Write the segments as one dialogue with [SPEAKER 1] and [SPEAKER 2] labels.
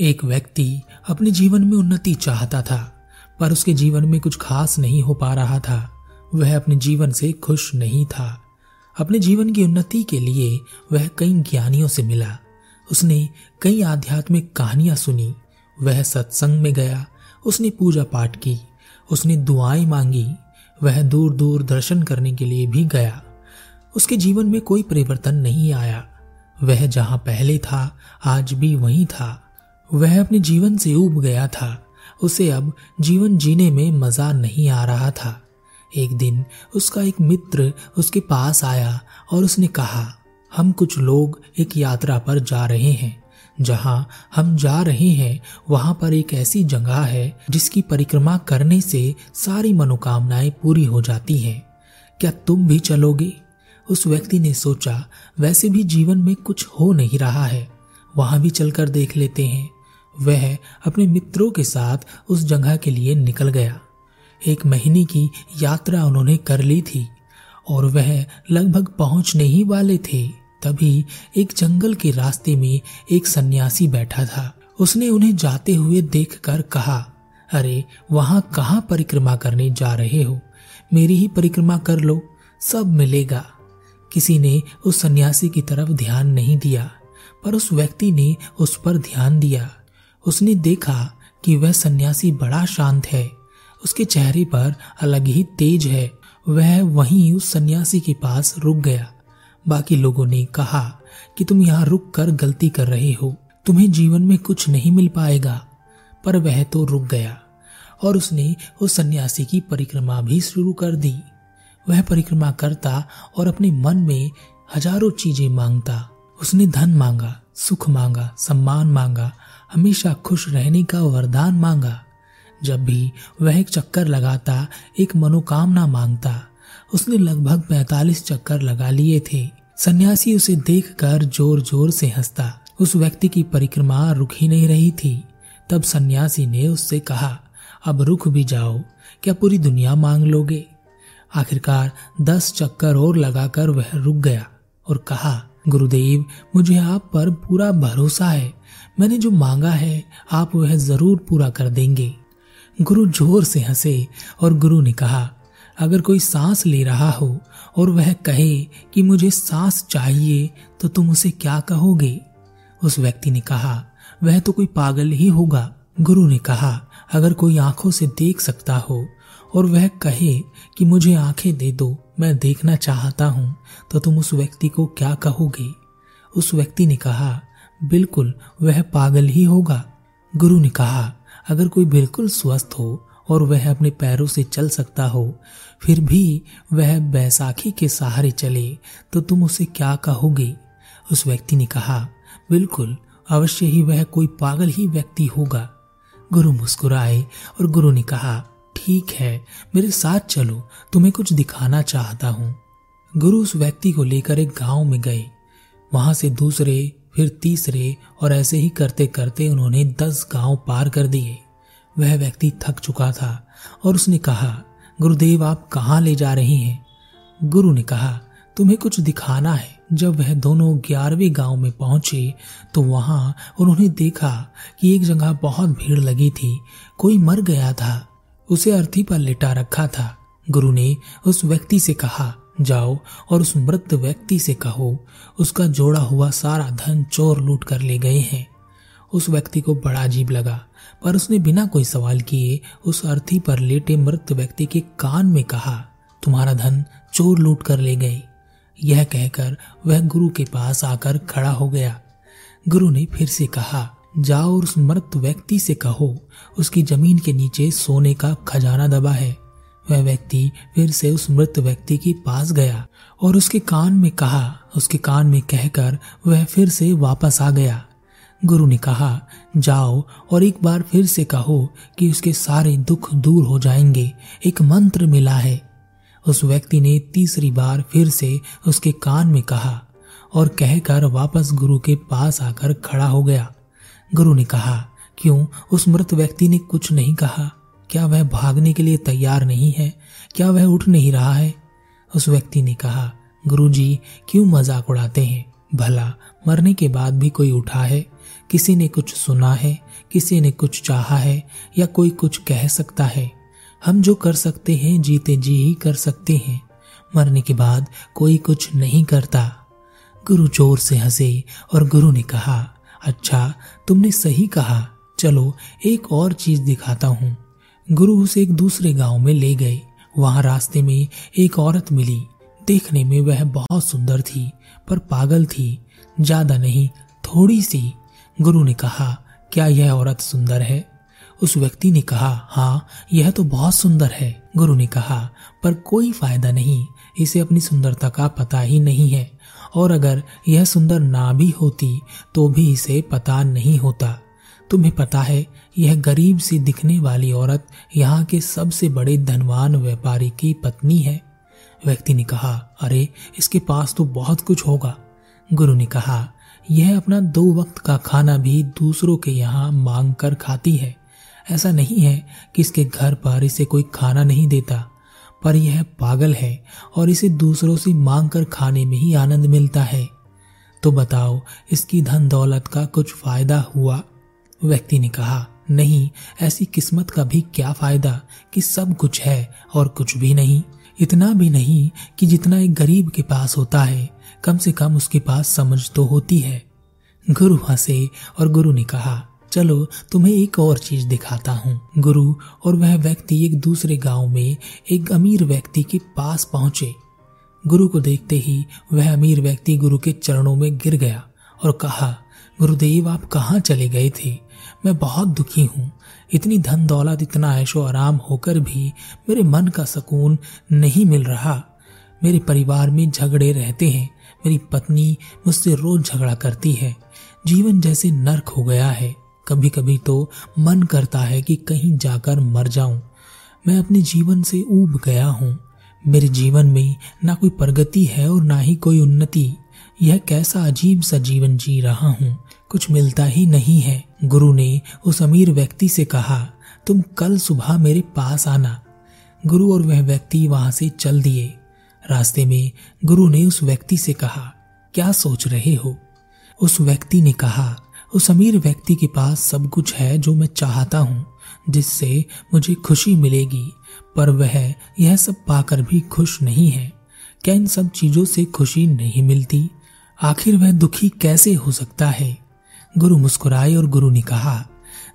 [SPEAKER 1] एक व्यक्ति अपने जीवन में उन्नति चाहता था, पर उसके जीवन में कुछ खास नहीं हो पा रहा था। वह अपने जीवन से खुश नहीं था। अपने जीवन की उन्नति के लिए वह कई ज्ञानियों से मिला। उसने कई आध्यात्मिक कहानियाँ सुनी। वह सत्संग में गया। उसने पूजा पाठ की। उसने दुआएँ मांगी। वह दूर दूर दर्शन करने के लिए भी गया। उसके जीवन में कोई परिवर्तन नहीं आया। वह जहाँ पहले था, आज भी वही था। वह अपने जीवन से उब गया था। उसे अब जीवन जीने में मज़ा नहीं आ रहा था। एक दिन उसका एक मित्र उसके पास आया और उसने कहा, हम कुछ लोग एक यात्रा पर जा रहे हैं। जहाँ हम जा रहे हैं, वहाँ पर एक ऐसी जगह है जिसकी परिक्रमा करने से सारी मनोकामनाएँ पूरी हो जाती हैं। क्या तुम भी चलोगे? उस व्यक्ति ने सोचा, वैसे भी जीवन में कुछ हो नहीं रहा है। वहाँ भी चलकर देख लेते हैं। वह अपने मित्रों के साथ उस जगह के लिए निकल गया। एक महीने की यात्रा उन्होंने कर ली थी और वह लगभग पहुँचने ही वाले थे। तभी एक जंगल के रास्ते में एक सन्यासी बैठा था। उसने उन्हें जाते हुए देखकर कहा, अरे, वहाँ कहाँ परिक्रमा करने जा रहे हो? मेरी ही परिक्रमा कर लो, सब मिलेगा। किसी ने उस सन्यासी की तरफ़ ध्यान नहीं दिया, पर उस व्यक्ति ने उस पर ध्यान दिया। उसने देखा कि वह सन्यासी बड़ा शांत है। उसके चेहरे पर अलग ही तेज है। वह वहीं उस सन्यासी के पास रुक गया। बाकी लोगों ने कहा कि तुम यहाँ रुक कर गलती कर रहे हो। तुम्हें जीवन में कुछ नहीं मिल पाएगा। पर वह तो रुक गया और उसने उस सन्यासी की परिक्रमा भी शुरू कर दी। वह परिक्रमा करता और अपने मन में हज़ारों चीज़ें माँगता। उसने धन मांगा, सुख मांगा, सम्मान मांगा हमेशा खुश रहने का वरदान मांगा। जब भी वह एक चक्कर लगाता, एक मनोकामना माँगता, उसने लगभग पैतालीस चक्कर लगा लिए थे। सन्यासी उसे देखकर ज़ोर ज़ोर से हंसता। उस व्यक्ति की परिक्रमा रुक ही नहीं रही थी। तब सन्यासी ने उससे कहा, अब रुक भी जाओ, क्या पूरी दुनिया मांग लोगे? आखिरकार दस चक्कर और लगाकर वह रुक गया और कहा गुरुदेव, मुझे आप पर पूरा भरोसा है। मैंने जो मांगा है, आप वह ज़रूर पूरा कर देंगे। गुरु ज़ोर से हंसे और गुरु ने कहा, अगर कोई सांस ले रहा हो और वह कहे कि मुझे सांस चाहिए तो तुम उसे क्या कहोगे? उस व्यक्ति ने कहा, वह तो कोई पागल ही होगा। गुरु ने कहा, अगर कोई आँखों से देख सकता हो और वह कहे कि मुझे आँखें दे दो मैं देखना चाहता हूँ तो तुम उस व्यक्ति को क्या कहोगे? उस व्यक्ति ने कहा, बिल्कुल, वह पागल ही होगा। गुरु ने कहा, अगर कोई बिल्कुल स्वस्थ हो और वह अपने पैरों से चल सकता हो, फिर भी वह बैसाखी के सहारे चले तो तुम उसे क्या कहोगे? उस व्यक्ति ने कहा, बिल्कुल, अवश्य ही वह कोई पागल ही व्यक्ति होगा। गुरु मुस्कुराए और गुरु ने कहा ठीक है, मेरे साथ चलो, तुम्हें कुछ दिखाना चाहता हूँ। गुरु उस व्यक्ति को लेकर एक गाँव में गए। वहाँ से दूसरे, फिर तीसरे और ऐसे ही करते करते उन्होंने दस गाँव पार कर दिए। वह व्यक्ति थक चुका था और उसने कहा, गुरुदेव, आप कहाँ ले जा रहे हैं? गुरु ने कहा, तुम्हें कुछ दिखाना है। जब वह दोनों ग्यारहवें गाँव में पहुँचे तो वहाँ उन्होंने देखा कि एक जगह बहुत भीड़ लगी थी। कोई मर गया था। उसे अर्थी पर लेटा रखा था। गुरु ने उस व्यक्ति से कहा, जाओ और उस मृत व्यक्ति से कहो, उसका जोड़ा हुआ सारा धन चोर लूट कर ले गए हैं। उस व्यक्ति को बड़ा अजीब लगा, पर उसने बिना कोई सवाल किए उस अर्थी पर लेटे मृत व्यक्ति के कान में कहा, तुम्हारा धन चोर लूट कर ले गए। यह कहकर वह गुरु के पास आकर खड़ा हो गया। गुरु ने फिर से कहा जाओ और उस मृत व्यक्ति से कहो, उसकी ज़मीन के नीचे सोने का खजाना दबा है। वह व्यक्ति फिर से उस मृत व्यक्ति के पास गया और उसके कान में कहा, उसके कान में कहकर वह फिर से वापस आ गया। गुरु ने कहा, जाओ और एक बार फिर से कहो कि उसके सारे दुख दूर हो जाएँगे। एक मंत्र मिला है। उस व्यक्ति ने तीसरी बार फिर से उसके कान में कहा और कहकर वापस गुरु के पास आकर खड़ा हो गया। गुरु ने कहा, क्यों? उस मृत व्यक्ति ने कुछ नहीं कहा। क्या वह भागने के लिए तैयार नहीं है? क्या वह उठ नहीं रहा है? उस व्यक्ति ने कहा गुरु जी क्यों मज़ाक उड़ाते हैं? भला, मरने के बाद भी कोई उठा है? किसी ने कुछ सुना है? किसी ने कुछ चाहा है? या कोई कुछ कह सकता है? हम जो कर सकते हैं, जीते जी ही कर सकते हैं। मरने के बाद कोई कुछ नहीं करता। गुरु ज़ोर से हंसे और गुरु ने कहा अच्छा तुमने सही कहा। चलो, एक और चीज़ दिखाता हूँ। गुरु उसे एक दूसरे गाँव में ले गए। वहाँ रास्ते में एक औरत मिली। देखने में वह बहुत सुंदर थी, पर पागल थी। ज़्यादा नहीं, थोड़ी सी। गुरु ने कहा, क्या यह औरत सुंदर है? उस व्यक्ति ने कहा हाँ यह तो बहुत सुंदर है। गुरु ने कहा, पर कोई फ़ायदा नहीं, इसे अपनी सुंदरता का पता ही नहीं है। और अगर यह सुंदर ना भी होती तो भी इसे पता नहीं होता। तुम्हें पता है, यह गरीब सी दिखने वाली औरत यहाँ के सबसे बड़े धनवान व्यापारी की पत्नी है। व्यक्ति ने कहा, अरे, इसके पास तो बहुत कुछ होगा। गुरु ने कहा, यह अपना दो वक्त का खाना भी दूसरों के यहाँ मांग कर खाती है। ऐसा नहीं है कि इसके घर पर इसे कोई खाना नहीं देता। पर यह पागल है और इसे दूसरों से मांग कर खाने में ही आनंद मिलता है। तो बताओ, इसकी धन दौलत का कुछ फ़ायदा हुआ? व्यक्ति ने कहा, नहीं, ऐसी किस्मत का भी क्या फ़ायदा कि सब कुछ है और कुछ भी नहीं? इतना भी नहीं कि जितना एक गरीब के पास होता है, कम से कम उसके पास समझ तो होती है। गुरु हंसे और गुरु ने कहा चलो, तुम्हें एक और चीज़ दिखाता हूँ। गुरु और वह व्यक्ति एक दूसरे गाँव में एक अमीर व्यक्ति के पास पहुँचे। गुरु को देखते ही वह अमीर व्यक्ति गुरु के चरणों में गिर गया और कहा, गुरुदेव, आप कहाँ चले गए थे? मैं बहुत दुखी हूँ। इतनी धन दौलत इतना ऐशो आराम होकर भी मेरे मन का सुकून नहीं मिल रहा। मेरे परिवार में झगड़े रहते हैं। मेरी पत्नी मुझसे रोज झगड़ा करती है। जीवन जैसे नर्क हो गया है। कभी कभी तो मन करता है कि कहीं जाकर मर जाऊँ। मैं अपने जीवन से ऊब गया हूँ। मेरे जीवन में ना कोई प्रगति है और ना ही कोई उन्नति। यह कैसा अजीब सा जीवन जी रहा हूँ। कुछ मिलता ही नहीं है। गुरु ने उस अमीर व्यक्ति से कहा, तुम कल सुबह मेरे पास आना। गुरु और वह व्यक्ति वहाँ से चल दिए। रास्ते में गुरु ने उस व्यक्ति से कहा, क्या सोच रहे हो? उस व्यक्ति ने कहा उस अमीर व्यक्ति के पास सब कुछ है जो मैं चाहता हूँ, जिससे मुझे खुशी मिलेगी, पर वह यह सब पाकर भी खुश नहीं है क्या इन सब चीज़ों से खुशी नहीं मिलती। आखिर वह दुखी कैसे हो सकता है? गुरु मुस्कुराए और गुरु ने कहा,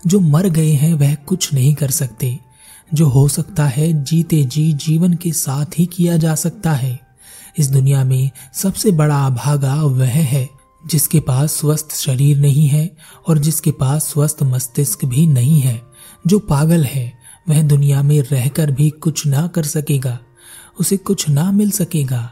[SPEAKER 1] जो मर गए हैं वह कुछ नहीं कर सकते। जो हो सकता है जीते जी जीवन के साथ ही किया जा सकता है। इस दुनिया में सबसे बड़ा अभागा वह है जिसके पास स्वस्थ शरीर नहीं है और जिसके पास स्वस्थ मस्तिष्क भी नहीं है, जो पागल है, वह दुनिया में रहकर भी कुछ ना कर सकेगा, उसे कुछ ना मिल सकेगा।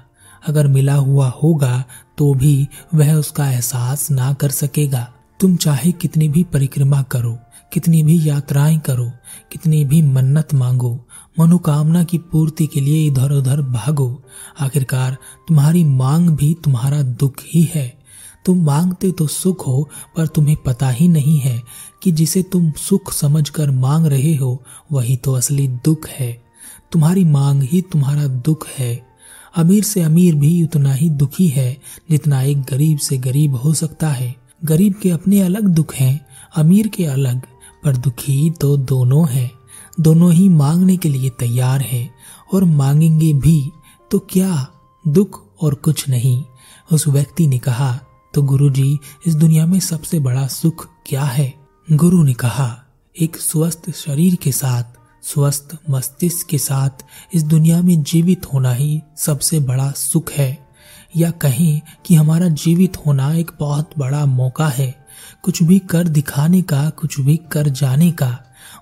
[SPEAKER 1] अगर मिला हुआ होगा तो भी वह उसका एहसास ना कर सकेगा। तुम चाहे कितनी भी परिक्रमा करो, कितनी भी यात्राएँ करो, कितनी भी मन्नत मांगो, मनोकामना की पूर्ति के लिए इधर उधर भागो। आखिरकार, तुम्हारी मांग भी तुम्हारा दुख ही है। तुम मांगते तो सुख हो, पर तुम्हें पता ही नहीं है कि जिसे तुम सुख समझकर मांग रहे हो, वही तो असली दुख है। तुम्हारी मांग ही तुम्हारा दुख है। अमीर से अमीर भी उतना ही दुखी है, जितना एक गरीब से गरीब हो सकता है। गरीब के अपने अलग दुख हैं, अमीर के अलग, पर दुखी तो दोनों हैं। दोनों ही मांगने के लिए तैयार हैं, और मांगेंगे भी तो क्या दुख और कुछ नहीं? उस व्यक्ति ने कहा तो गुरुजी, इस दुनिया में सबसे बड़ा सुख क्या है? गुरु ने कहा, एक स्वस्थ शरीर के साथ, स्वस्थ मस्तिष्क के साथ इस दुनिया में जीवित होना ही सबसे बड़ा सुख है। या कहें कि हमारा जीवित होना एक बहुत बड़ा मौका है। कुछ भी कर दिखाने का, कुछ भी कर जाने का,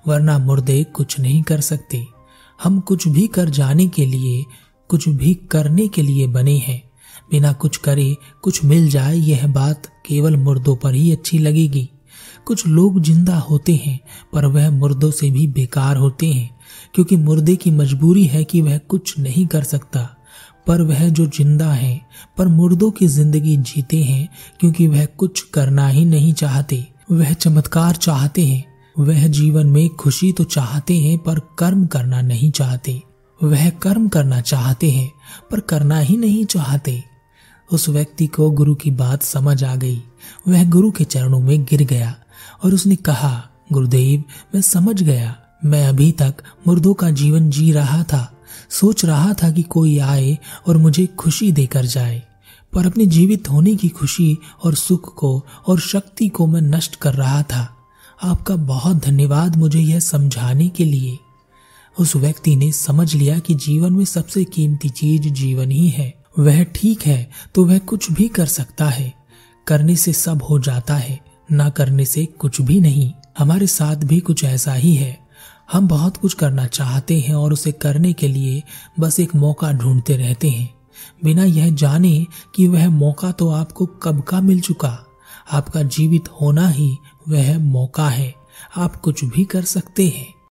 [SPEAKER 1] वरना मुर्दे कुछ नहीं कर सकते। हम कुछ भी कर जाने के लिए, कुछ भी करने के लिए बने हैं। बिना कुछ करे, कुछ मिल जाए, यह बात केवल मुर्दों पर ही अच्छी लगेगी। कुछ लोग ज़िंदा होते हैं, पर वह मुर्दों से भी बेकार होते हैं, क्योंकि मुर्दे की मजबूरी है कि वह कुछ नहीं कर सकता। पर वह जो ज़िंदा है, पर मुर्दों की ज़िंदगी जीते हैं, क्योंकि वह कुछ करना ही नहीं चाहते। वह चमत्कार चाहते हैं, वह जीवन में खुशी तो चाहते हैं, पर कर्म करना नहीं चाहते। वह कर्म करना चाहते हैं, पर करना ही नहीं चाहते। उस व्यक्ति को गुरु की बात समझ आ गई। वह गुरु के चरणों में गिर गया और उसने कहा, गुरुदेव, मैं समझ गया। मैं अभी तक मुर्दों का जीवन जी रहा था, सोच रहा था कि कोई आए और मुझे खुशी देकर जाए। पर अपने जीवित होने की खुशी और सुख को और शक्ति को मैं नष्ट कर रहा था। आपका बहुत धन्यवाद मुझे यह समझाने के लिए। उस व्यक्ति ने समझ लिया कि जीवन में सबसे कीमती चीज़ जीवन ही है। वह ठीक है तो वह कुछ भी कर सकता है। करने से सब हो जाता है, ना करने से कुछ भी नहीं। हमारे साथ भी कुछ ऐसा ही है। हम बहुत कुछ करना चाहते हैं और उसे करने के लिए बस एक मौका ढूंढते रहते हैं। बिना यह जाने कि वह मौका तो आपको कब का मिल चुका। आपका जीवित होना ही वह मौका है। आप कुछ भी कर सकते हैं।